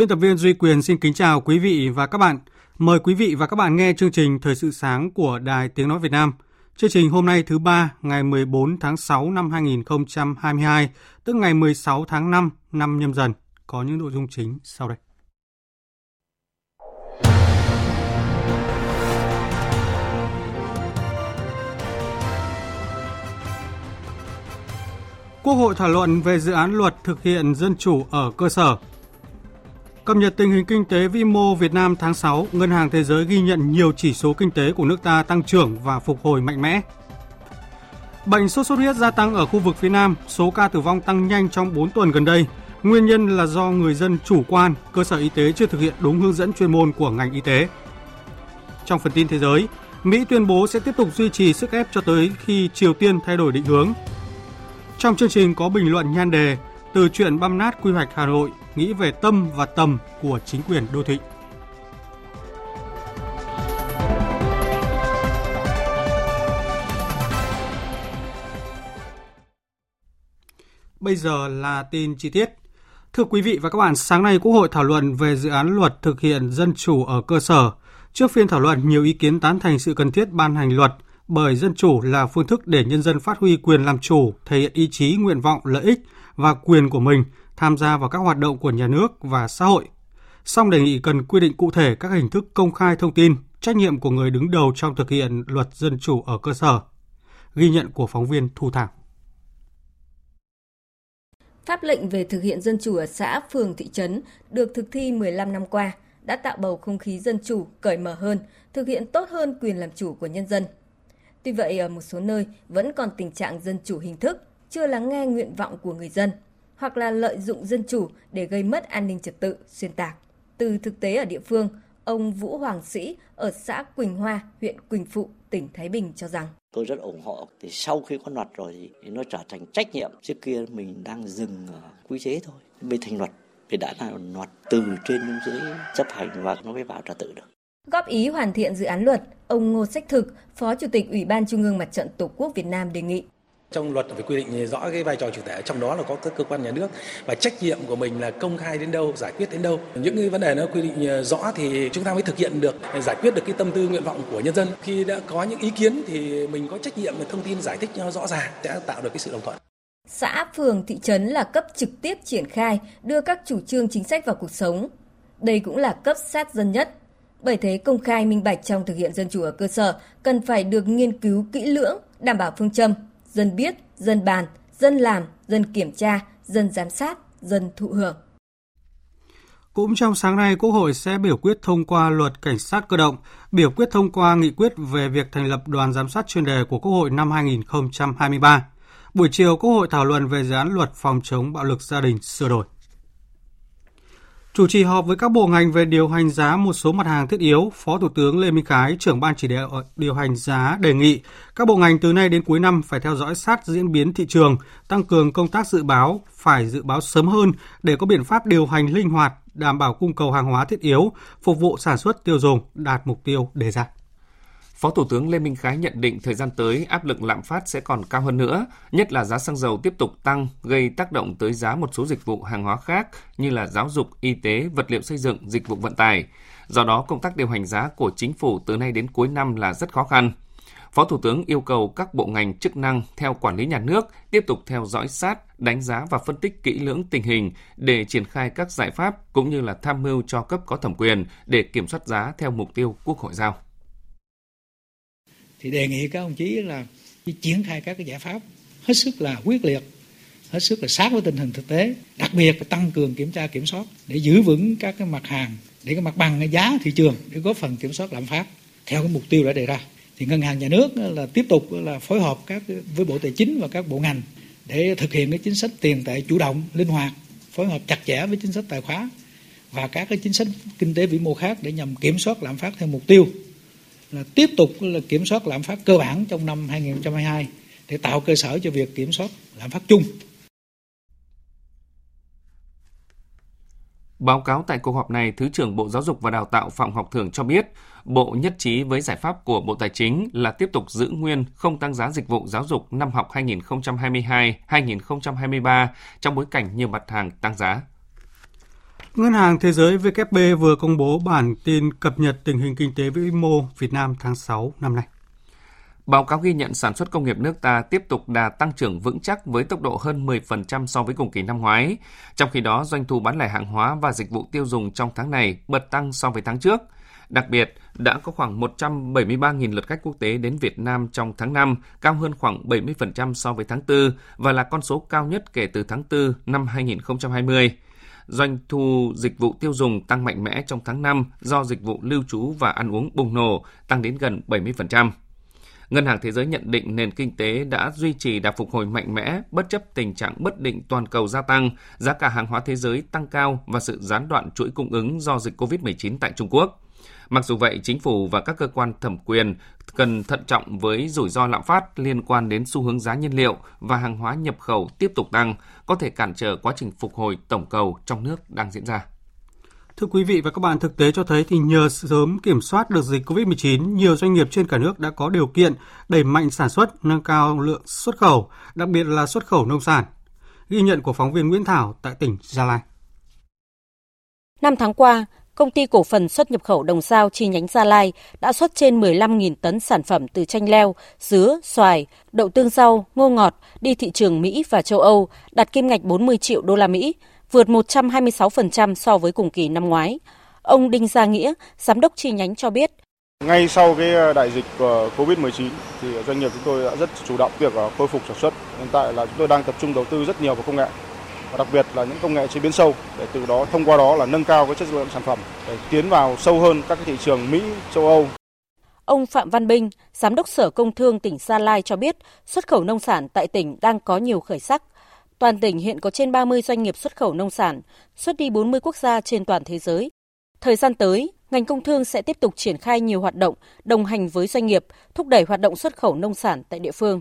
Biên tập viên Duy Quyền xin kính chào quý vị và các bạn. Mời quý vị và các bạn nghe chương trình Thời sự sáng của Đài Tiếng Nói Việt Nam. Chương trình hôm nay thứ ba ngày 14 tháng 6 năm 2022, tức ngày 16 tháng 5 năm nhâm dần. Có những nội dung chính sau đây. Quốc hội thảo luận về dự án luật thực hiện dân chủ ở cơ sở – Cập nhật tình hình kinh tế vĩ mô Việt Nam tháng 6, Ngân hàng Thế giới ghi nhận nhiều chỉ số kinh tế của nước ta tăng trưởng và phục hồi mạnh mẽ. Bệnh sốt xuất huyết gia tăng ở khu vực phía Nam, số ca tử vong tăng nhanh trong 4 tuần gần đây. Nguyên nhân là do người dân chủ quan, cơ sở y tế chưa thực hiện đúng hướng dẫn chuyên môn của ngành y tế. Trong phần tin thế giới, Mỹ tuyên bố sẽ tiếp tục duy trì sức ép cho tới khi Triều Tiên thay đổi định hướng. Trong chương trình có bình luận nhan đề từ chuyện băm nát quy hoạch Hà Nội nghĩ về tâm và tầm của chính quyền đô thị. Bây giờ là tin chi tiết. Thưa quý vị và các bạn, sáng nay Quốc hội thảo luận về dự án luật thực hiện dân chủ ở cơ sở. Trước phiên thảo luận, nhiều ý kiến tán thành sự cần thiết ban hành luật bởi dân chủ là phương thức để nhân dân phát huy quyền làm chủ, thể hiện ý chí, nguyện vọng, lợi ích và quyền của mình tham gia vào các hoạt động của nhà nước và xã hội. Song đề nghị cần quy định cụ thể các hình thức công khai thông tin, trách nhiệm của người đứng đầu trong thực hiện luật dân chủ ở cơ sở. Ghi nhận của phóng viên Thu Thảo. Pháp lệnh về thực hiện dân chủ ở xã, phường, thị trấn được thực thi 15 năm qua đã tạo bầu không khí dân chủ cởi mở hơn, thực hiện tốt hơn quyền làm chủ của nhân dân. Tuy vậy, ở một số nơi vẫn còn tình trạng dân chủ hình thức, chưa lắng nghe nguyện vọng của người dân – hoặc là lợi dụng dân chủ để gây mất an ninh trật tự, xuyên tạc. Từ thực tế ở địa phương, ông Vũ Hoàng Sĩ ở xã Quỳnh Hoa, huyện Quỳnh Phụ, tỉnh Thái Bình cho rằng Tôi rất ủng hộ. Thì sau khi có luật rồi thì nó trở thành trách nhiệm. Trước kia mình đang dừng ở quy chế thôi. Bây thành luật thì đã là luật từ trên đến dưới chấp hành và nó mới vào trật tự được. Góp ý hoàn thiện dự án luật, ông Ngô Sách Thực, Phó Chủ tịch Ủy ban Trung ương Mặt trận Tổ quốc Việt Nam đề nghị trong luật phải quy định rõ cái vai trò chủ thể, trong đó là có các cơ quan nhà nước và trách nhiệm của mình là công khai đến đâu, giải quyết đến đâu. Những cái vấn đề nó quy định ờ, rõ thì chúng ta mới thực hiện được giải quyết được cái tâm tư, nguyện vọng của nhân dân. Khi đã có những ý kiến thì mình có trách nhiệm thông tin giải thích cho rõ ràng, sẽ tạo được cái sự đồng thuận. Xã phường, thị trấn là cấp trực tiếp triển khai, đưa các chủ trương chính sách vào cuộc sống. Đây cũng là cấp sát dân nhất. Bởi thế công khai minh bạch trong thực hiện dân chủ ở cơ sở cần phải được nghiên cứu kỹ lưỡng, đảm bảo phương châm dân biết, dân bàn, dân làm, dân kiểm tra, dân giám sát, dân thụ hưởng. Cũng trong sáng nay, Quốc hội sẽ biểu quyết thông qua luật cảnh sát cơ động, biểu quyết thông qua nghị quyết về việc thành lập đoàn giám sát chuyên đề của Quốc hội năm 2023. Buổi chiều, Quốc hội thảo luận về dự án luật phòng chống bạo lực gia đình sửa đổi. Chủ trì họp với các bộ ngành về điều hành giá một số mặt hàng thiết yếu, Phó Thủ tướng Lê Minh Khái, trưởng ban chỉ đạo điều hành giá đề nghị các bộ ngành từ nay đến cuối năm phải theo dõi sát diễn biến thị trường, tăng cường công tác dự báo, phải dự báo sớm hơn để có biện pháp điều hành linh hoạt, đảm bảo cung cầu hàng hóa thiết yếu, phục vụ sản xuất tiêu dùng đạt mục tiêu đề ra. Phó Thủ tướng Lê Minh Khái nhận định thời gian tới áp lực lạm phát sẽ còn cao hơn nữa, nhất là giá xăng dầu tiếp tục tăng gây tác động tới giá một số dịch vụ hàng hóa khác như là giáo dục, y tế, vật liệu xây dựng, dịch vụ vận tải. Do đó, công tác điều hành giá của chính phủ từ nay đến cuối năm là rất khó khăn. Phó Thủ tướng yêu cầu các bộ ngành chức năng theo quản lý nhà nước tiếp tục theo dõi sát, đánh giá và phân tích kỹ lưỡng tình hình để triển khai các giải pháp cũng như là tham mưu cho cấp có thẩm quyền để kiểm soát giá theo mục tiêu Quốc hội giao thì đề nghị các ông chí là triển khai các cái giải pháp hết sức là quyết liệt hết sức là sát với tình hình thực tế, đặc biệt là tăng cường kiểm tra kiểm soát để giữ vững các cái mặt hàng để cái mặt bằng cái giá thị trường để góp phần kiểm soát lạm phát theo cái mục tiêu đã đề ra. Thì ngân hàng nhà nước là tiếp tục là phối hợp các với Bộ Tài chính và các bộ ngành để thực hiện cái chính sách tiền tệ chủ động, linh hoạt, phối hợp chặt chẽ với chính sách tài khóa và các cái chính sách kinh tế vĩ mô khác để nhằm kiểm soát lạm phát theo mục tiêu là tiếp tục là kiểm soát lạm phát cơ bản trong năm 2022 để tạo cơ sở cho việc kiểm soát lạm phát chung. Báo cáo tại cuộc họp này, Thứ trưởng Bộ Giáo dục và Đào tạo Phạm Ngọc Thường cho biết, Bộ nhất trí với giải pháp của Bộ Tài chính là tiếp tục giữ nguyên không tăng giá dịch vụ giáo dục năm học 2022-2023 trong bối cảnh nhiều mặt hàng tăng giá. Ngân hàng Thế giới WB vừa công bố bản tin cập nhật tình hình kinh tế vĩ mô Việt Nam tháng 6 năm nay. Báo cáo ghi nhận sản xuất công nghiệp nước ta tiếp tục đà tăng trưởng vững chắc với tốc độ hơn 10% so với cùng kỳ năm ngoái. Trong khi đó, doanh thu bán lẻ hàng hóa và dịch vụ tiêu dùng trong tháng này bật tăng so với tháng trước. Đặc biệt, đã có khoảng 173.000 lượt khách quốc tế đến Việt Nam trong tháng 5, cao hơn khoảng 70% so với tháng 4 và là con số cao nhất kể từ tháng 4 năm 2020 doanh thu dịch vụ tiêu dùng tăng mạnh mẽ trong tháng 5 do dịch vụ lưu trú và ăn uống bùng nổ, tăng đến gần 70%. Ngân hàng Thế giới nhận định nền kinh tế đã duy trì đà phục hồi mạnh mẽ bất chấp tình trạng bất định toàn cầu gia tăng, giá cả hàng hóa thế giới tăng cao và sự gián đoạn chuỗi cung ứng do dịch COVID-19 tại Trung Quốc. Mặc dù vậy, chính phủ và các cơ quan thẩm quyền cần thận trọng với rủi ro lạm phát liên quan đến xu hướng giá nhiên liệu và hàng hóa nhập khẩu tiếp tục tăng, có thể cản trở quá trình phục hồi tổng cầu trong nước đang diễn ra. Thưa quý vị và các bạn, thực tế cho thấy thì nhờ sớm kiểm soát được dịch COVID-19, nhiều doanh nghiệp trên cả nước đã có điều kiện đẩy mạnh sản xuất, nâng cao lượng xuất khẩu, đặc biệt là xuất khẩu nông sản. Ghi nhận của phóng viên Nguyễn Thảo tại tỉnh Gia Lai. Năm tháng qua, công ty cổ phần xuất nhập khẩu Đồng Sao chi nhánh Gia Lai đã xuất trên 15.000 tấn sản phẩm từ chanh leo, dứa, xoài, đậu tương rau, ngô ngọt đi thị trường Mỹ và châu Âu, đạt kim ngạch 40 triệu đô la Mỹ, vượt 126% so với cùng kỳ năm ngoái. Ông Đinh Gia Nghĩa, giám đốc chi nhánh cho biết, ngay sau cái ờ, đại dịch ờ, của Covid-19 thì doanh nghiệp chúng tôi đã rất chủ động việc ờ, khôi phục sản xuất. Hiện tại là chúng tôi đang tập trung đầu tư rất nhiều vào công nghệ và đặc biệt là những công nghệ chế biến sâu để từ đó thông qua đó là nâng cao cái chất lượng sản phẩm để tiến vào sâu hơn các cái thị trường Mỹ, châu Âu. Ông Phạm Văn Binh, Giám đốc Sở Công Thương tỉnh Gia Lai cho biết xuất khẩu nông sản tại tỉnh đang có nhiều khởi sắc. Toàn tỉnh hiện có trên 30 doanh nghiệp xuất khẩu nông sản, xuất đi 40 quốc gia trên toàn thế giới. Thời gian tới, ngành công thương sẽ tiếp tục triển khai nhiều hoạt động đồng hành với doanh nghiệp, thúc đẩy hoạt động xuất khẩu nông sản tại địa phương.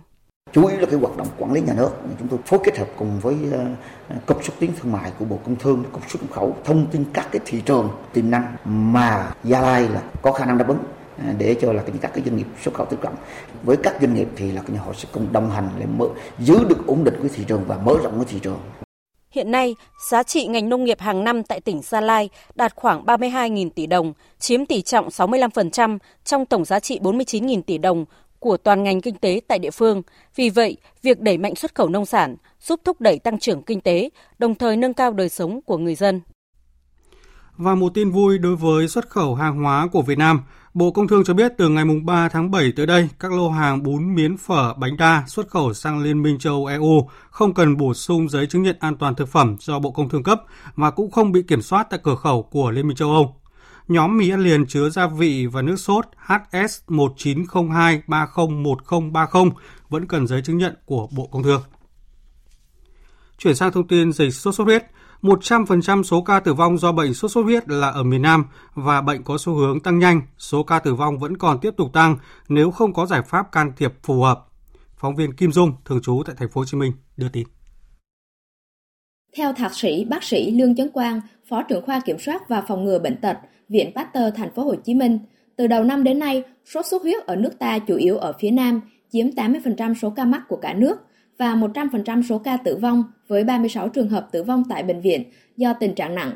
Chủ yếu là cái hoạt động quản lý nhà nước, chúng tôi phối kết hợp cùng với ờ, ờ, cục xúc tiến thương mại của Bộ Công Thương, cục xuất nhập khẩu thông tin các cái thị trường tiềm năng mà Gia Lai là có khả năng đáp ứng ờ, để cho là các cái doanh nghiệp xuất khẩu tiếp cận. Với các doanh nghiệp thì là họ sẽ cùng đồng hành để mở, giữ được ổn định cái thị trường và mở rộng cái thị trường. Hiện nay, giá trị ngành nông nghiệp hàng năm tại tỉnh Gia Lai đạt khoảng 32.000 tỷ đồng, chiếm tỷ trọng 65% trong tổng giá trị 49.000 tỷ đồng của toàn ngành kinh tế tại địa phương. Vì vậy, việc đẩy mạnh xuất khẩu nông sản giúp thúc đẩy tăng trưởng kinh tế, đồng thời nâng cao đời sống của người dân. Và một tin vui đối với xuất khẩu hàng hóa của Việt Nam, Bộ Công Thương cho biết từ ngày 3 tháng 7 tới đây, các lô hàng bún miến phở bánh đa xuất khẩu sang Liên minh châu Âu EU không cần bổ sung giấy chứng nhận an toàn thực phẩm do Bộ Công Thương cấp và cũng không bị kiểm soát tại cửa khẩu của Liên minh châu Âu. Nhóm mì ăn liền chứa gia vị và nước sốt HS1902301030 vẫn cần giấy chứng nhận của Bộ Công Thương. Chuyển sang thông tin dịch sốt xuất huyết, 100% số ca tử vong do bệnh sốt xuất huyết là ở miền Nam và bệnh có xu hướng tăng nhanh, số ca tử vong vẫn còn tiếp tục tăng nếu không có giải pháp can thiệp phù hợp. Phóng viên Kim Dung, thường trú tại thành phố Hồ Chí Minh đưa tin. Theo thạc sĩ bác sĩ Lương Chấn Quang, Phó trưởng khoa kiểm soát và phòng ngừa bệnh tật, Viện Pasteur thành phố Hồ Chí Minh, từ đầu năm đến nay, sốt xuất huyết ở nước ta chủ yếu ở phía Nam, chiếm 80% số ca mắc của cả nước và 100% số ca tử vong với 36 trường hợp tử vong tại bệnh viện do tình trạng nặng.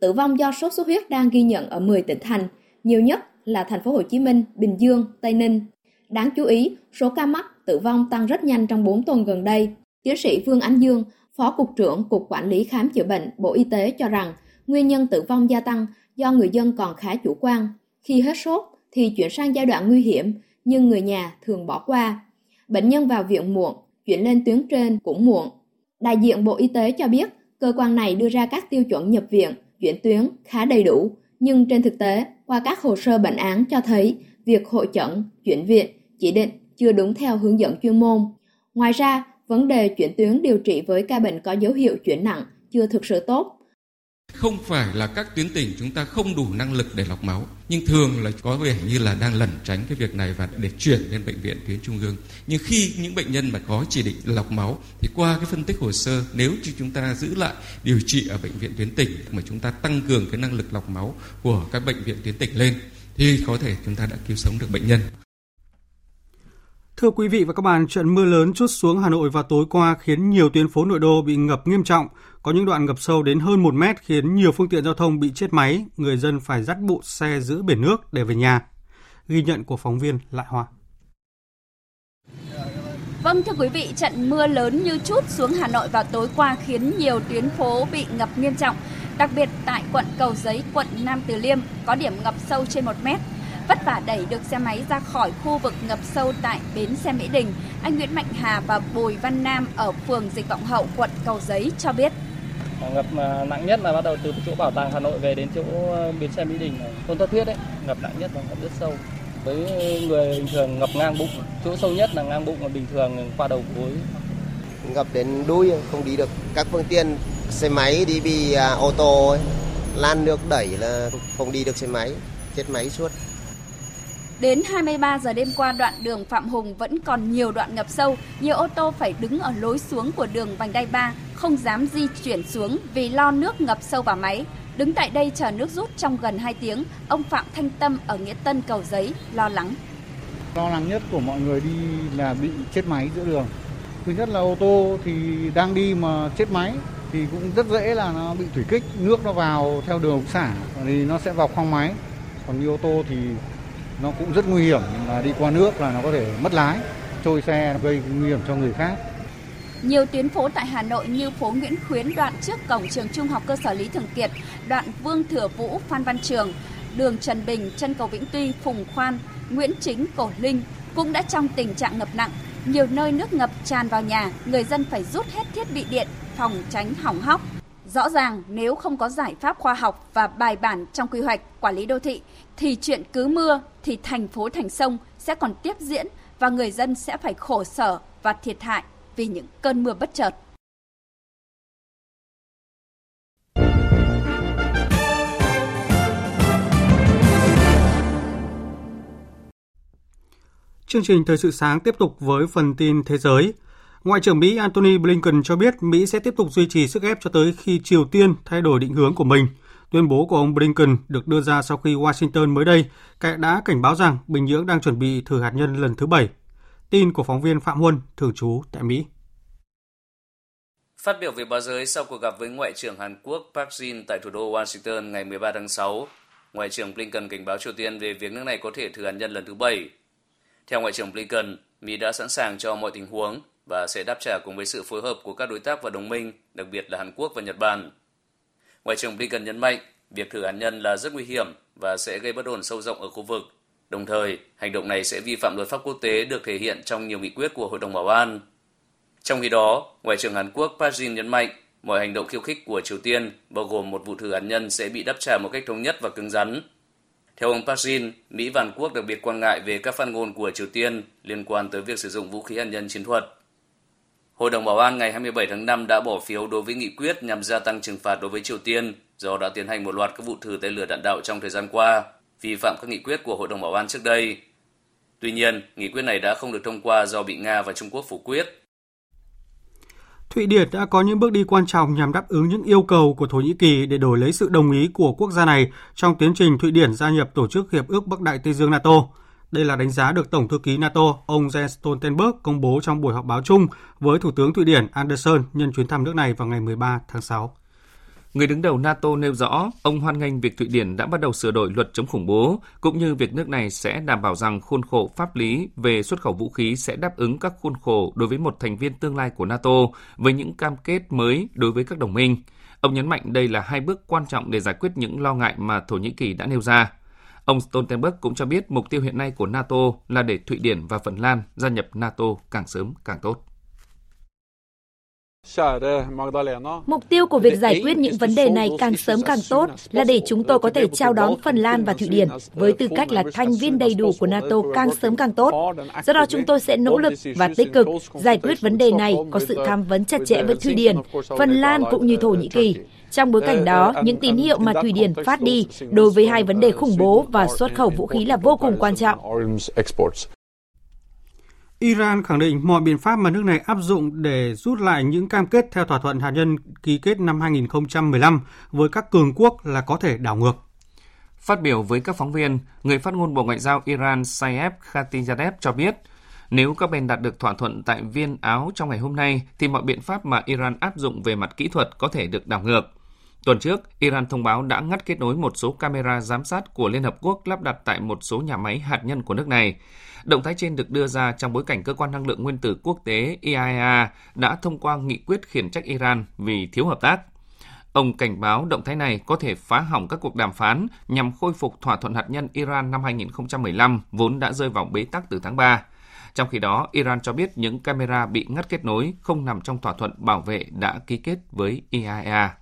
Tử vong do sốt xuất huyết đang ghi nhận ở 10 tỉnh thành, nhiều nhất là thành phố Hồ Chí Minh, Bình Dương, Tây Ninh. Đáng chú ý, số ca mắc tử vong tăng rất nhanh trong 4 tuần gần đây. Tiến sĩ Vương Ánh Dương, Phó Cục trưởng Cục Quản lý Khám chữa bệnh Bộ Y tế cho rằng nguyên nhân tử vong gia tăng do người dân còn khá chủ quan. Khi hết sốt thì chuyển sang giai đoạn nguy hiểm, nhưng người nhà thường bỏ qua. Bệnh nhân vào viện muộn, chuyển lên tuyến trên cũng muộn. Đại diện Bộ Y tế cho biết, cơ quan này đưa ra các tiêu chuẩn nhập viện, chuyển tuyến khá đầy đủ, nhưng trên thực tế, qua các hồ sơ bệnh án cho thấy việc hội chẩn, chuyển viện, chỉ định chưa đúng theo hướng dẫn chuyên môn. Ngoài ra, vấn đề chuyển tuyến điều trị với ca bệnh có dấu hiệu chuyển nặng chưa thực sự tốt. Không phải là các tuyến tỉnh chúng ta không đủ năng lực để lọc máu, nhưng thường là có vẻ như là đang lẩn tránh cái việc này và để chuyển lên bệnh viện tuyến trung ương. Nhưng khi những bệnh nhân mà có chỉ định lọc máu thì qua cái phân tích hồ sơ nếu như chúng ta giữ lại điều trị ở bệnh viện tuyến tỉnh mà chúng ta tăng cường cái năng lực lọc máu của các bệnh viện tuyến tỉnh lên thì có thể chúng ta đã cứu sống được bệnh nhân. Thưa quý vị và các bạn, trận mưa lớn chút xuống Hà Nội vào tối qua khiến nhiều tuyến phố nội đô bị ngập nghiêm trọng, có những đoạn ngập sâu đến hơn 1 mét khiến nhiều phương tiện giao thông bị chết máy, người dân phải dắt bộ xe giữ biển nước để về nhà. Ghi nhận của phóng viên Lại Hoa. Vâng thưa quý vị, trận mưa lớn như chút xuống Hà Nội vào tối qua khiến nhiều tuyến phố bị ngập nghiêm trọng. Đặc biệt tại quận Cầu Giấy, quận Nam Từ Liêm có điểm ngập sâu trên 1 mét. Vất vả đẩy được xe máy ra khỏi khu vực ngập sâu tại bến xe Mỹ Đình, anh Nguyễn Mạnh Hà và Bùi Văn Nam ở phường Dịch Vọng Hậu, quận Cầu Giấy cho biết. Ngập à, nặng nhất là bắt đầu từ chỗ bảo tàng Hà Nội về đến chỗ à, bến xe Mỹ Đình, thôn Thoát Thiết đấy, ngập nặng nhất và ngập rất sâu. Với người bình thường ngập ngang bụng, chỗ sâu nhất là ngang bụng mà bình thường qua đầu gối. Ngập đến đuôi không đi được, các phương tiện xe máy đi bị à, ô tô ấy, lan nước đẩy là không đi được xe máy, chết máy suốt. Đến 23 giờ đêm qua đoạn đường Phạm Hùng vẫn còn nhiều đoạn ngập sâu, nhiều ô tô phải đứng ở lối xuống của đường vành đai 3, không dám di chuyển xuống vì lo nước ngập sâu vào máy. Đứng tại đây chờ nước rút trong gần 2 tiếng, ông Phạm Thanh Tâm ở Nghĩa Tân Cầu Giấy lo lắng. Lo lắng nhất của mọi người đi là bị chết máy giữa đường. Thứ nhất là ô tô thì đang đi mà chết máy thì cũng rất dễ là nó bị thủy kích, nước nó vào theo đường xả thì nó sẽ vào khoang máy. Còn như ô tô thì nó cũng rất nguy hiểm là đi qua nước là nó có thể mất lái, trôi xe gây nguy hiểm cho người khác. Nhiều tuyến phố tại Hà Nội như phố Nguyễn Khuyến đoạn trước cổng trường Trung học cơ sở Lý Thường Kiệt, đoạn Vương Thừa Vũ Phan Văn Trường, đường Trần Bình, chân cầu Vĩnh Tuy, Phùng Khoan, Nguyễn Chính, Cổ Linh cũng đã trong tình trạng ngập nặng. Nhiều nơi nước ngập tràn vào nhà, người dân phải rút hết thiết bị điện, phòng tránh hỏng hóc. Rõ ràng, nếu không có giải pháp khoa học và bài bản trong quy hoạch quản lý đô thị, thì chuyện cứ mưa thì thành phố thành sông sẽ còn tiếp diễn và người dân sẽ phải khổ sở và thiệt hại vì những cơn mưa bất chợt. Chương trình Thời sự sáng tiếp tục với phần tin thế giới. Ngoại trưởng Mỹ Antony Blinken cho biết Mỹ sẽ tiếp tục duy trì sức ép cho tới khi Triều Tiên thay đổi định hướng của mình. Tuyên bố của ông Blinken được đưa ra sau khi Washington mới đây đã cảnh báo rằng Bình Nhưỡng đang chuẩn bị thử hạt nhân lần thứ bảy. Tin của phóng viên Phạm Huân, thường trú tại Mỹ. Phát biểu về báo giới sau cuộc gặp với Ngoại trưởng Hàn Quốc Park Jin tại thủ đô Washington ngày 13 tháng 6, Ngoại trưởng Blinken cảnh báo Triều Tiên về việc nước này có thể thử hạt nhân lần thứ bảy. Theo Ngoại trưởng Blinken, Mỹ đã sẵn sàng cho mọi tình huống và sẽ đáp trả cùng với sự phối hợp của các đối tác và đồng minh, đặc biệt là Hàn Quốc và Nhật Bản. Ngoại trưởng Blinken nhấn mạnh, việc thử hạt nhân là rất nguy hiểm và sẽ gây bất ổn sâu rộng ở khu vực. Đồng thời, hành động này sẽ vi phạm luật pháp quốc tế được thể hiện trong nhiều nghị quyết của Hội đồng Bảo an. Trong khi đó, Ngoại trưởng Hàn Quốc Park Jin nhấn mạnh, mọi hành động khiêu khích của Triều Tiên, bao gồm một vụ thử hạt nhân sẽ bị đáp trả một cách thống nhất và cứng rắn. Theo ông Park Jin, Mỹ và Hàn Quốc đặc biệt quan ngại về các phát ngôn của Triều Tiên liên quan tới việc sử dụng vũ khí hạt nhân chiến thuật. Hội đồng Bảo an ngày 27 tháng 5 đã bỏ phiếu đối với nghị quyết nhằm gia tăng trừng phạt đối với Triều Tiên do đã tiến hành một loạt các vụ thử tên lửa đạn đạo trong thời gian qua, vi phạm các nghị quyết của Hội đồng Bảo an trước đây. Tuy nhiên, nghị quyết này đã không được thông qua do bị Nga và Trung Quốc phủ quyết. Thụy Điển đã có những bước đi quan trọng nhằm đáp ứng những yêu cầu của Thổ Nhĩ Kỳ để đổi lấy sự đồng ý của quốc gia này trong tiến trình Thụy Điển gia nhập Tổ chức Hiệp ước Bắc Đại Tây Dương NATO. Đây là đánh giá được Tổng thư ký NATO ông Jens Stoltenberg công bố trong buổi họp báo chung với Thủ tướng Thụy Điển Anderson nhân chuyến thăm nước này vào ngày 13 tháng 6. Người đứng đầu NATO nêu rõ, ông hoan nghênh việc Thụy Điển đã bắt đầu sửa đổi luật chống khủng bố, cũng như việc nước này sẽ đảm bảo rằng khuôn khổ pháp lý về xuất khẩu vũ khí sẽ đáp ứng các khuôn khổ đối với một thành viên tương lai của NATO với những cam kết mới đối với các đồng minh. Ông nhấn mạnh đây là hai bước quan trọng để giải quyết những lo ngại mà Thổ Nhĩ Kỳ đã nêu ra. Ông Stoltenberg cũng cho biết mục tiêu hiện nay của NATO là để Thụy Điển và Phần Lan gia nhập NATO càng sớm càng tốt. Mục tiêu của việc giải quyết những vấn đề này càng sớm càng tốt là để chúng tôi có thể chào đón Phần Lan và Thụy Điển với tư cách là thành viên đầy đủ của NATO càng sớm càng tốt. Do đó chúng tôi sẽ nỗ lực và tích cực giải quyết vấn đề này có sự tham vấn chặt chẽ với Thụy Điển, Phần Lan cũng như Thổ Nhĩ Kỳ. Trong bối cảnh đó, những tín hiệu mà Thụy Điển phát đi đối với hai vấn đề khủng bố và xuất khẩu vũ khí là vô cùng quan trọng. Iran khẳng định mọi biện pháp mà nước này áp dụng để rút lại những cam kết theo thỏa thuận hạt nhân ký kết năm 2015 với các cường quốc là có thể đảo ngược. Phát biểu với các phóng viên, người phát ngôn Bộ Ngoại giao Iran Saeed Khatibzadeh cho biết, nếu các bên đạt được thỏa thuận tại Viên Áo trong ngày hôm nay, thì mọi biện pháp mà Iran áp dụng về mặt kỹ thuật có thể được đảo ngược. Tuần trước, Iran thông báo đã ngắt kết nối một số camera giám sát của Liên Hợp Quốc lắp đặt tại một số nhà máy hạt nhân của nước này. Động thái trên được đưa ra trong bối cảnh cơ quan năng lượng nguyên tử quốc tế IAEA đã thông qua nghị quyết khiển trách Iran vì thiếu hợp tác. Ông cảnh báo động thái này có thể phá hỏng các cuộc đàm phán nhằm khôi phục thỏa thuận hạt nhân Iran năm 2015 vốn đã rơi vào bế tắc từ tháng 3. Trong khi đó, Iran cho biết những camera bị ngắt kết nối không nằm trong thỏa thuận bảo vệ đã ký kết với IAEA.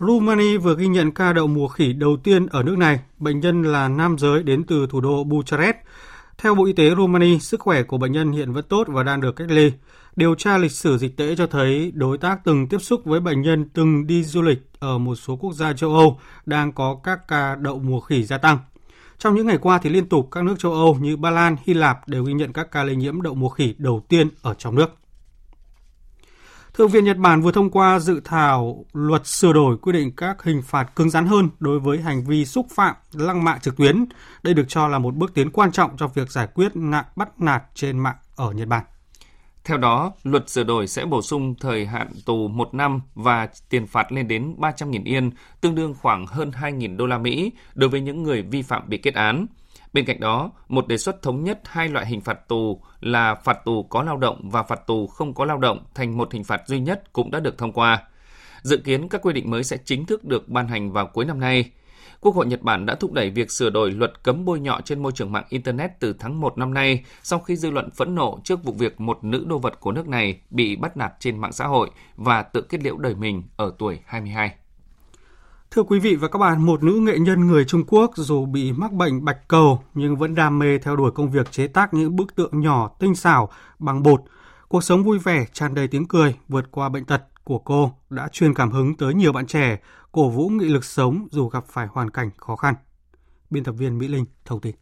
Rumani vừa ghi nhận ca đậu mùa khỉ đầu tiên ở nước này. Bệnh nhân là nam giới đến từ thủ đô Bucharest. Theo Bộ Y tế Romania, sức khỏe của bệnh nhân hiện vẫn tốt và đang được cách ly. Điều tra lịch sử dịch tễ cho thấy đối tác từng tiếp xúc với bệnh nhân từng đi du lịch ở một số quốc gia châu Âu đang có các ca đậu mùa khỉ gia tăng. Trong những ngày qua thì liên tục các nước châu Âu như Ba Lan, Hy Lạp đều ghi nhận các ca lây nhiễm đậu mùa khỉ đầu tiên ở trong nước. Thượng viện Nhật Bản vừa thông qua dự thảo luật sửa đổi quy định các hình phạt cứng rắn hơn đối với hành vi xúc phạm lăng mạ trực tuyến. Đây được cho là một bước tiến quan trọng trong việc giải quyết nạn bắt nạt trên mạng ở Nhật Bản. Theo đó, luật sửa đổi sẽ bổ sung thời hạn tù 1 năm và tiền phạt lên đến 300.000 yên, tương đương khoảng hơn 2.000 đô la Mỹ đối với những người vi phạm bị kết án. Bên cạnh đó, một đề xuất thống nhất hai loại hình phạt tù là phạt tù có lao động và phạt tù không có lao động thành một hình phạt duy nhất cũng đã được thông qua. Dự kiến các quy định mới sẽ chính thức được ban hành vào cuối năm nay. Quốc hội Nhật Bản đã thúc đẩy việc sửa đổi luật cấm bôi nhọ trên môi trường mạng Internet từ tháng 1 năm nay sau khi dư luận phẫn nộ trước vụ việc một nữ đô vật của nước này bị bắt nạt trên mạng xã hội và tự kết liễu đời mình ở tuổi 22. Thưa quý vị và các bạn, một nữ nghệ nhân người Trung Quốc dù bị mắc bệnh bạch cầu nhưng vẫn đam mê theo đuổi công việc chế tác những bức tượng nhỏ tinh xảo bằng bột. Cuộc sống vui vẻ, tràn đầy tiếng cười, vượt qua bệnh tật của cô đã truyền cảm hứng tới nhiều bạn trẻ, cổ vũ nghị lực sống dù gặp phải hoàn cảnh khó khăn. Biên tập viên Mỹ Linh thông tin.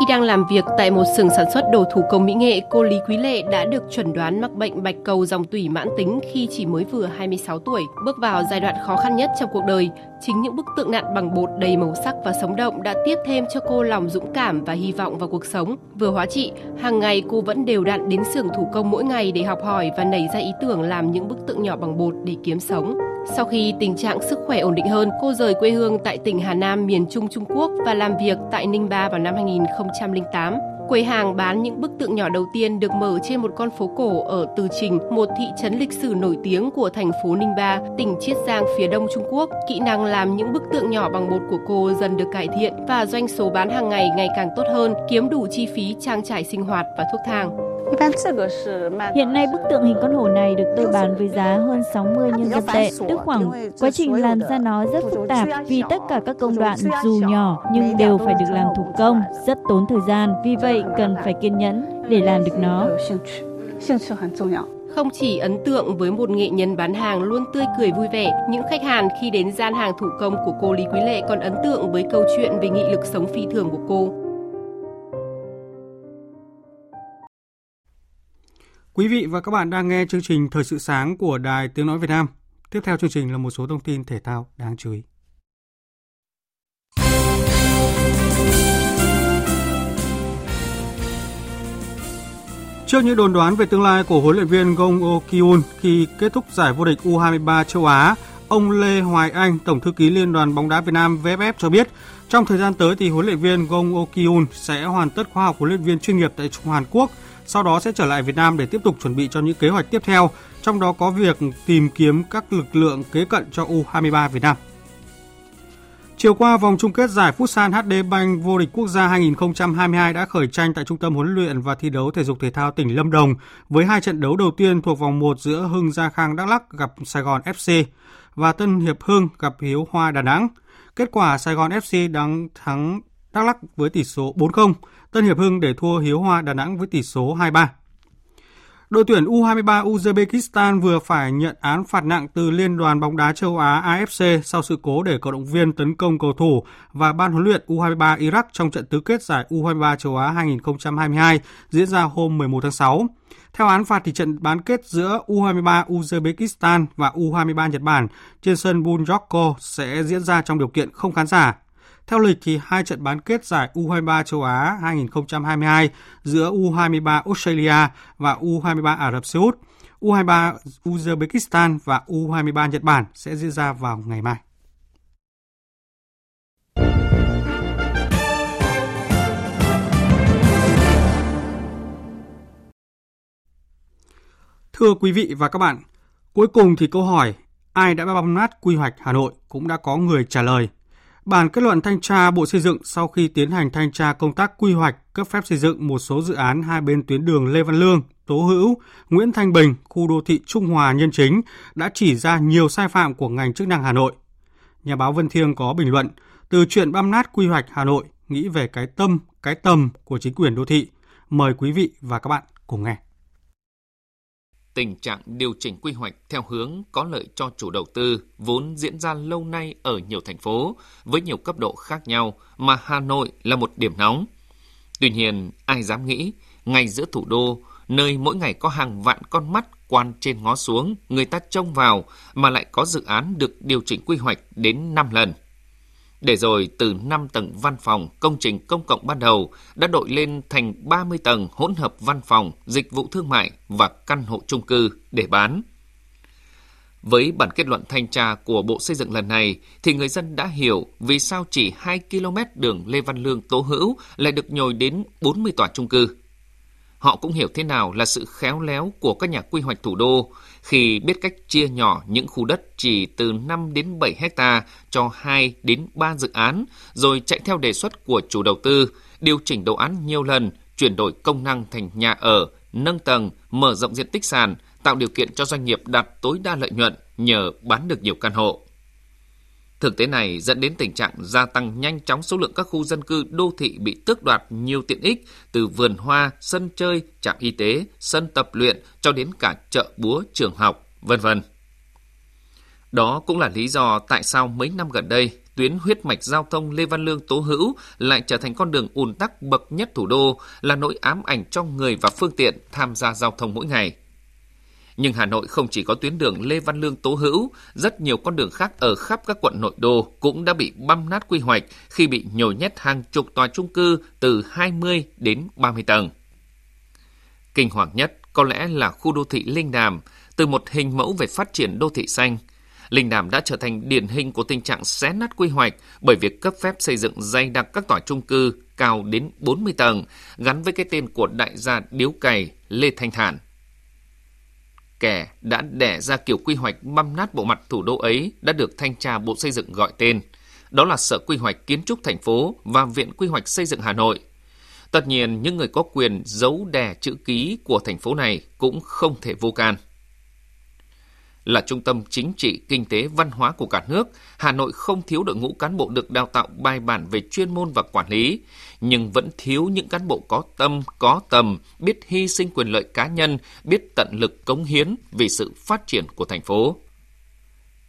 Khi đang làm việc tại một xưởng sản xuất đồ thủ công mỹ nghệ, cô Lý Quý Lệ đã được chuẩn đoán mắc bệnh bạch cầu dòng tủy mãn tính khi chỉ mới vừa 26 tuổi, bước vào giai đoạn khó khăn nhất trong cuộc đời. Chính những bức tượng nặn bằng bột đầy màu sắc và sống động đã tiếp thêm cho cô lòng dũng cảm và hy vọng vào cuộc sống. Vừa hóa trị, hàng ngày cô vẫn đều đặn đến xưởng thủ công mỗi ngày để học hỏi và nảy ra ý tưởng làm những bức tượng nhỏ bằng bột để kiếm sống. Sau khi tình trạng sức khỏe ổn định hơn, cô rời quê hương tại tỉnh Hà Nam miền Trung Trung Quốc và làm việc tại Ninh Ba vào năm 2008. Quầy hàng bán những bức tượng nhỏ đầu tiên được mở trên một con phố cổ ở Từ Trình, một thị trấn lịch sử nổi tiếng của thành phố Ninh Ba, tỉnh Chiết Giang phía đông Trung Quốc. Kỹ năng làm những bức tượng nhỏ bằng bột của cô dần được cải thiện và doanh số bán hàng ngày ngày càng tốt hơn, kiếm đủ chi phí trang trải sinh hoạt và thuốc thang. Hiện nay bức tượng hình con hổ này được tôi bán với giá hơn 60 nhân dân tệ, tức khoảng quá trình làm ra nó rất phức tạp vì tất cả các công đoạn dù nhỏ. nhưng đều phải được làm thủ công, rất tốn thời gian, vì vậy cần phải kiên nhẫn để làm được nó. Không chỉ ấn tượng với một nghệ nhân bán hàng luôn tươi cười vui vẻ, những khách hàng khi đến gian hàng thủ công của cô Lý Quý Lệ còn ấn tượng với câu chuyện về nghị lực sống phi thường của cô. Quý vị và các bạn đang nghe chương trình Thời sự sáng của Đài Tiếng Nói Việt Nam. Tiếp theo chương trình là một số thông tin thể thao đáng chú ý. Trước những đồn đoán về tương lai của huấn luyện viên Gong Oh Kyun khi kết thúc giải vô địch U23 châu Á, ông Lê Hoài Anh, Tổng thư ký Liên đoàn bóng đá Việt Nam VFF cho biết, trong thời gian tới thì huấn luyện viên Gong Oh Kyun sẽ hoàn tất khóa học huấn luyện viên chuyên nghiệp tại Trung Hàn Quốc – sau đó sẽ trở lại Việt Nam để tiếp tục chuẩn bị cho những kế hoạch tiếp theo, trong đó có việc tìm kiếm các lực lượng kế cận cho U23 Việt Nam. Chiều qua, vòng chung kết giải Futsal HD Bank vô địch quốc gia 2022 đã khởi tranh tại Trung tâm huấn luyện và thi đấu thể dục thể thao tỉnh Lâm Đồng với hai trận đấu đầu tiên thuộc vòng 1 giữa Hưng Gia Khang Đắk Lắk gặp Sài Gòn FC và Tân Hiệp Hưng gặp Hiếu Hoa Đà Nẵng. Kết quả Sài Gòn FC đang thắng Đắk Lắk với tỷ số 4-0, Tân Hiệp Hưng để thua Hiếu Hoa Đà Nẵng với tỷ số 2-3. Đội tuyển U23 Uzbekistan vừa phải nhận án phạt nặng từ Liên đoàn bóng đá châu Á AFC sau sự cố để cổ động viên tấn công cầu thủ và ban huấn luyện U23 Iraq trong trận tứ kết giải U23 châu Á 2022 diễn ra hôm 11 tháng 6. Theo án phạt thì trận bán kết giữa U23 Uzbekistan và U23 Nhật Bản trên sân Bunjoko sẽ diễn ra trong điều kiện không khán giả theo lịch thì hai trận bán kết giải U23 châu Á 2022 giữa U23 Australia và U23 Ả Rập Xê Út, U23 Uzbekistan và U23 Nhật Bản sẽ diễn ra vào ngày mai. Thưa quý vị và các bạn, cuối cùng thì câu hỏi ai đã băm nát quy hoạch Hà Nội cũng đã có người trả lời. Bản kết luận thanh tra Bộ Xây dựng sau khi tiến hành thanh tra công tác quy hoạch cấp phép xây dựng một số dự án hai bên tuyến đường Lê Văn Lương, Tố Hữu, Nguyễn Thanh Bình, khu đô thị Trung Hòa Nhân Chính đã chỉ ra nhiều sai phạm của ngành chức năng Hà Nội. Nhà báo Vân Thiêng có bình luận, từ chuyện băm nát quy hoạch Hà Nội, nghĩ về cái tâm, cái tầm của chính quyền đô thị. Mời quý vị và các bạn cùng nghe tình trạng điều chỉnh quy hoạch theo hướng có lợi cho chủ đầu tư vốn diễn ra lâu nay ở nhiều thành phố với nhiều cấp độ khác nhau mà Hà Nội là một điểm nóng. Tuy nhiên, ai dám nghĩ, ngay giữa thủ đô, nơi mỗi ngày có hàng vạn con mắt quan trên ngó xuống, người ta trông vào mà lại có dự án được điều chỉnh quy hoạch đến 5 lần – để rồi từ 5 tầng văn phòng, công trình công cộng ban đầu đã đội lên thành 30 tầng hỗn hợp văn phòng, dịch vụ thương mại và căn hộ chung cư để bán. Với bản kết luận thanh tra của Bộ Xây dựng lần này, thì người dân đã hiểu vì sao chỉ 2 km đường Lê Văn Lương Tố Hữu lại được nhồi đến 40 tòa chung cư. Họ cũng hiểu thế nào là sự khéo léo của các nhà quy hoạch thủ đô khi biết cách chia nhỏ những khu đất chỉ từ 5 đến 7 hecta cho 2 đến 3 dự án, rồi chạy theo đề xuất của chủ đầu tư, điều chỉnh đồ án nhiều lần, chuyển đổi công năng thành nhà ở, nâng tầng, mở rộng diện tích sàn, tạo điều kiện cho doanh nghiệp đạt tối đa lợi nhuận nhờ bán được nhiều căn hộ. Thực tế này dẫn đến tình trạng gia tăng nhanh chóng số lượng các khu dân cư đô thị bị tước đoạt nhiều tiện ích từ vườn hoa, sân chơi, trạm y tế, sân tập luyện cho đến cả chợ búa, trường học, vân vân. Đó cũng là lý do tại sao mấy năm gần đây, tuyến huyết mạch giao thông Lê Văn Lương Tố Hữu lại trở thành con đường ùn tắc bậc nhất thủ đô, là nỗi ám ảnh cho người và phương tiện tham gia giao thông mỗi ngày. Nhưng Hà Nội không chỉ có tuyến đường Lê Văn Lương Tố Hữu, rất nhiều con đường khác ở khắp các quận nội đô cũng đã bị băm nát quy hoạch khi bị nhồi nhét hàng chục tòa chung cư từ 20 đến 30 tầng. Kinh hoàng nhất có lẽ là khu đô thị Linh Đàm, từ một hình mẫu về phát triển đô thị xanh. Linh Đàm đã trở thành điển hình của tình trạng xé nát quy hoạch bởi việc cấp phép xây dựng dày đặc các tòa chung cư cao đến 40 tầng, gắn với cái tên của đại gia điếu cày Lê Thanh Thản kẻ đã đẻ ra kiểu quy hoạch băm nát bộ mặt thủ đô ấy đã được thanh tra Bộ Xây dựng gọi tên. Đó là Sở Quy hoạch Kiến trúc thành phố và Viện Quy hoạch Xây dựng Hà Nội. Tất nhiên, những người có quyền giấu đè chữ ký của thành phố này cũng không thể vô can là trung tâm chính trị, kinh tế, văn hóa của cả nước, Hà Nội không thiếu đội ngũ cán bộ được đào tạo bài bản về chuyên môn và quản lý, nhưng vẫn thiếu những cán bộ có tâm, có tầm, biết hy sinh quyền lợi cá nhân, biết tận lực cống hiến vì sự phát triển của thành phố.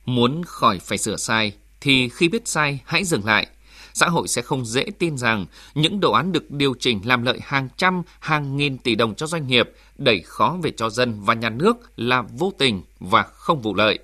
Muốn khỏi phải sửa sai, thì khi biết sai hãy dừng lại, xã hội sẽ không dễ tin rằng những đồ án được điều chỉnh làm lợi hàng trăm, hàng nghìn tỷ đồng cho doanh nghiệp, đẩy khó về cho dân và nhà nước là vô tình và không vụ lợi.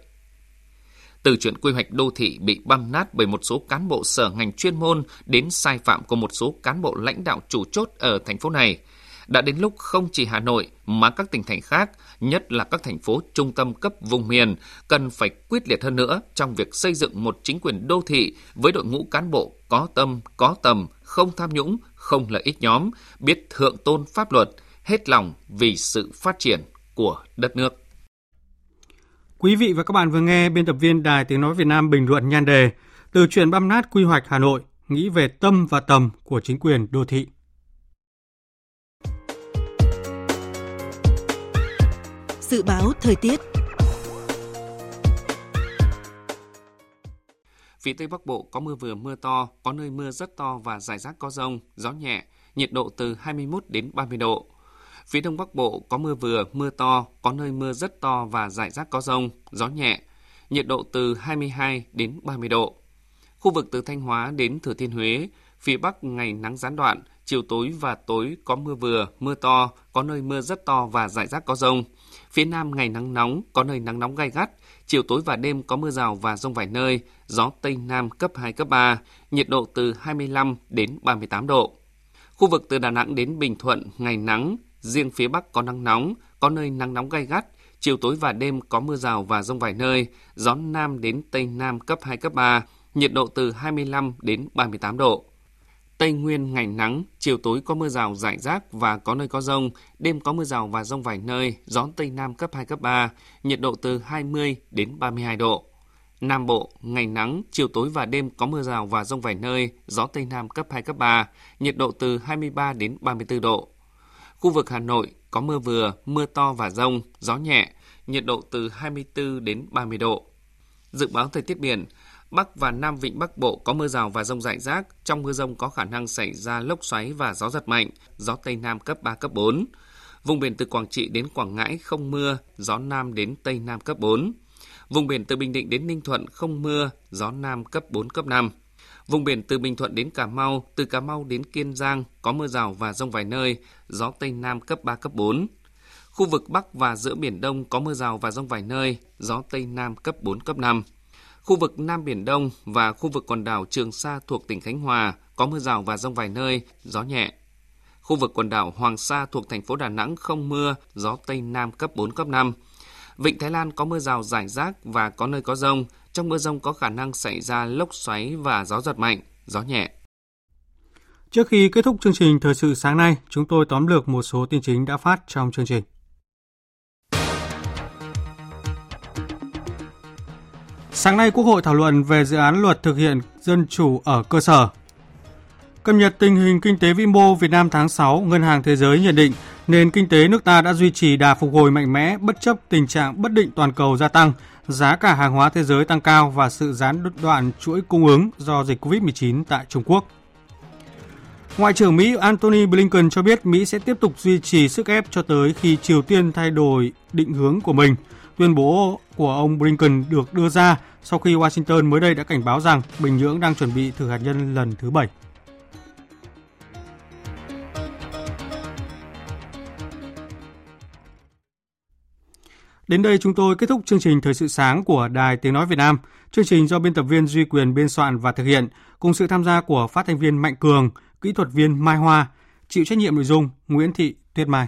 Từ chuyện quy hoạch đô thị bị băm nát bởi một số cán bộ sở ngành chuyên môn đến sai phạm của một số cán bộ lãnh đạo chủ chốt ở thành phố này – đã đến lúc không chỉ Hà Nội mà các tỉnh thành khác, nhất là các thành phố trung tâm cấp vùng miền, cần phải quyết liệt hơn nữa trong việc xây dựng một chính quyền đô thị với đội ngũ cán bộ có tâm, có tầm, không tham nhũng, không lợi ích nhóm, biết thượng tôn pháp luật, hết lòng vì sự phát triển của đất nước. Quý vị và các bạn vừa nghe biên tập viên Đài Tiếng Nói Việt Nam bình luận nhan đề Từ chuyện băm nát quy hoạch Hà Nội, nghĩ về tâm và tầm của chính quyền đô thị. Dự báo thời tiết Phía Tây Bắc Bộ có mưa vừa mưa to, có nơi mưa rất to và rải rác có rông, gió nhẹ, nhiệt độ từ 21 đến 30 độ. Phía Đông Bắc Bộ có mưa vừa, mưa to, có nơi mưa rất to và rải rác có rông, gió nhẹ, nhiệt độ từ 22 đến 30 độ. Khu vực từ Thanh Hóa đến Thừa Thiên Huế, phía Bắc ngày nắng gián đoạn, chiều tối và tối có mưa vừa, mưa to, có nơi mưa rất to và rải rác có rông. Phía Nam ngày nắng nóng, có nơi nắng nóng gai gắt, chiều tối và đêm có mưa rào và rông vài nơi, gió Tây Nam cấp 2, cấp 3, nhiệt độ từ 25 đến 38 độ. Khu vực từ Đà Nẵng đến Bình Thuận, ngày nắng, riêng phía Bắc có nắng nóng, có nơi nắng nóng gai gắt, chiều tối và đêm có mưa rào và rông vài nơi, gió Nam đến Tây Nam cấp 2, cấp 3, nhiệt độ từ 25 đến 38 độ. Tây Nguyên ngày nắng, chiều tối có mưa rào rải rác và có nơi có rông, đêm có mưa rào và rông vài nơi, gió Tây Nam cấp 2, cấp 3, nhiệt độ từ 20 đến 32 độ. Nam Bộ, ngày nắng, chiều tối và đêm có mưa rào và rông vài nơi, gió Tây Nam cấp 2, cấp 3, nhiệt độ từ 23 đến 34 độ. Khu vực Hà Nội có mưa vừa, mưa to và rông, gió nhẹ, nhiệt độ từ 24 đến 30 độ. Dự báo thời tiết biển, Bắc và Nam Vịnh Bắc Bộ có mưa rào và rông rải rác. Trong mưa rông có khả năng xảy ra lốc xoáy và gió giật mạnh, gió Tây Nam cấp 3, cấp 4. Vùng biển từ Quảng Trị đến Quảng Ngãi không mưa, gió Nam đến Tây Nam cấp 4. Vùng biển từ Bình Định đến Ninh Thuận không mưa, gió Nam cấp 4, cấp 5. Vùng biển từ Bình Thuận đến Cà Mau, từ Cà Mau đến Kiên Giang có mưa rào và rông vài nơi, gió Tây Nam cấp 3, cấp 4. Khu vực Bắc và giữa Biển Đông có mưa rào và rông vài nơi, gió Tây Nam cấp 4, cấp 5. Khu vực Nam Biển Đông và khu vực quần đảo Trường Sa thuộc tỉnh Khánh Hòa có mưa rào và rông vài nơi, gió nhẹ. Khu vực quần đảo Hoàng Sa thuộc thành phố Đà Nẵng không mưa, gió Tây Nam cấp 4, cấp 5. Vịnh Thái Lan có mưa rào rải rác và có nơi có rông. Trong mưa rông có khả năng xảy ra lốc xoáy và gió giật mạnh, gió nhẹ. Trước khi kết thúc chương trình Thời sự sáng nay, chúng tôi tóm lược một số tin chính đã phát trong chương trình. Sáng nay, Quốc hội thảo luận về dự án luật thực hiện dân chủ ở cơ sở. Cập nhật tình hình kinh tế vĩ mô Việt Nam tháng 6, Ngân hàng Thế giới nhận định nền kinh tế nước ta đã duy trì đà phục hồi mạnh mẽ bất chấp tình trạng bất định toàn cầu gia tăng, giá cả hàng hóa thế giới tăng cao và sự gián đoạn chuỗi cung ứng do dịch COVID-19 tại Trung Quốc. Ngoại trưởng Mỹ Antony Blinken cho biết Mỹ sẽ tiếp tục duy trì sức ép cho tới khi Triều Tiên thay đổi định hướng của mình. Tuyên bố của ông Blinken được đưa ra sau khi Washington mới đây đã cảnh báo rằng Bình Nhưỡng đang chuẩn bị thử hạt nhân lần thứ bảy. Đến đây chúng tôi kết thúc chương trình Thời sự sáng của Đài Tiếng Nói Việt Nam. Chương trình do biên tập viên Duy Quyền biên soạn và thực hiện, cùng sự tham gia của phát thanh viên Mạnh Cường, kỹ thuật viên Mai Hoa, chịu trách nhiệm nội dung Nguyễn Thị Tuyết Mai.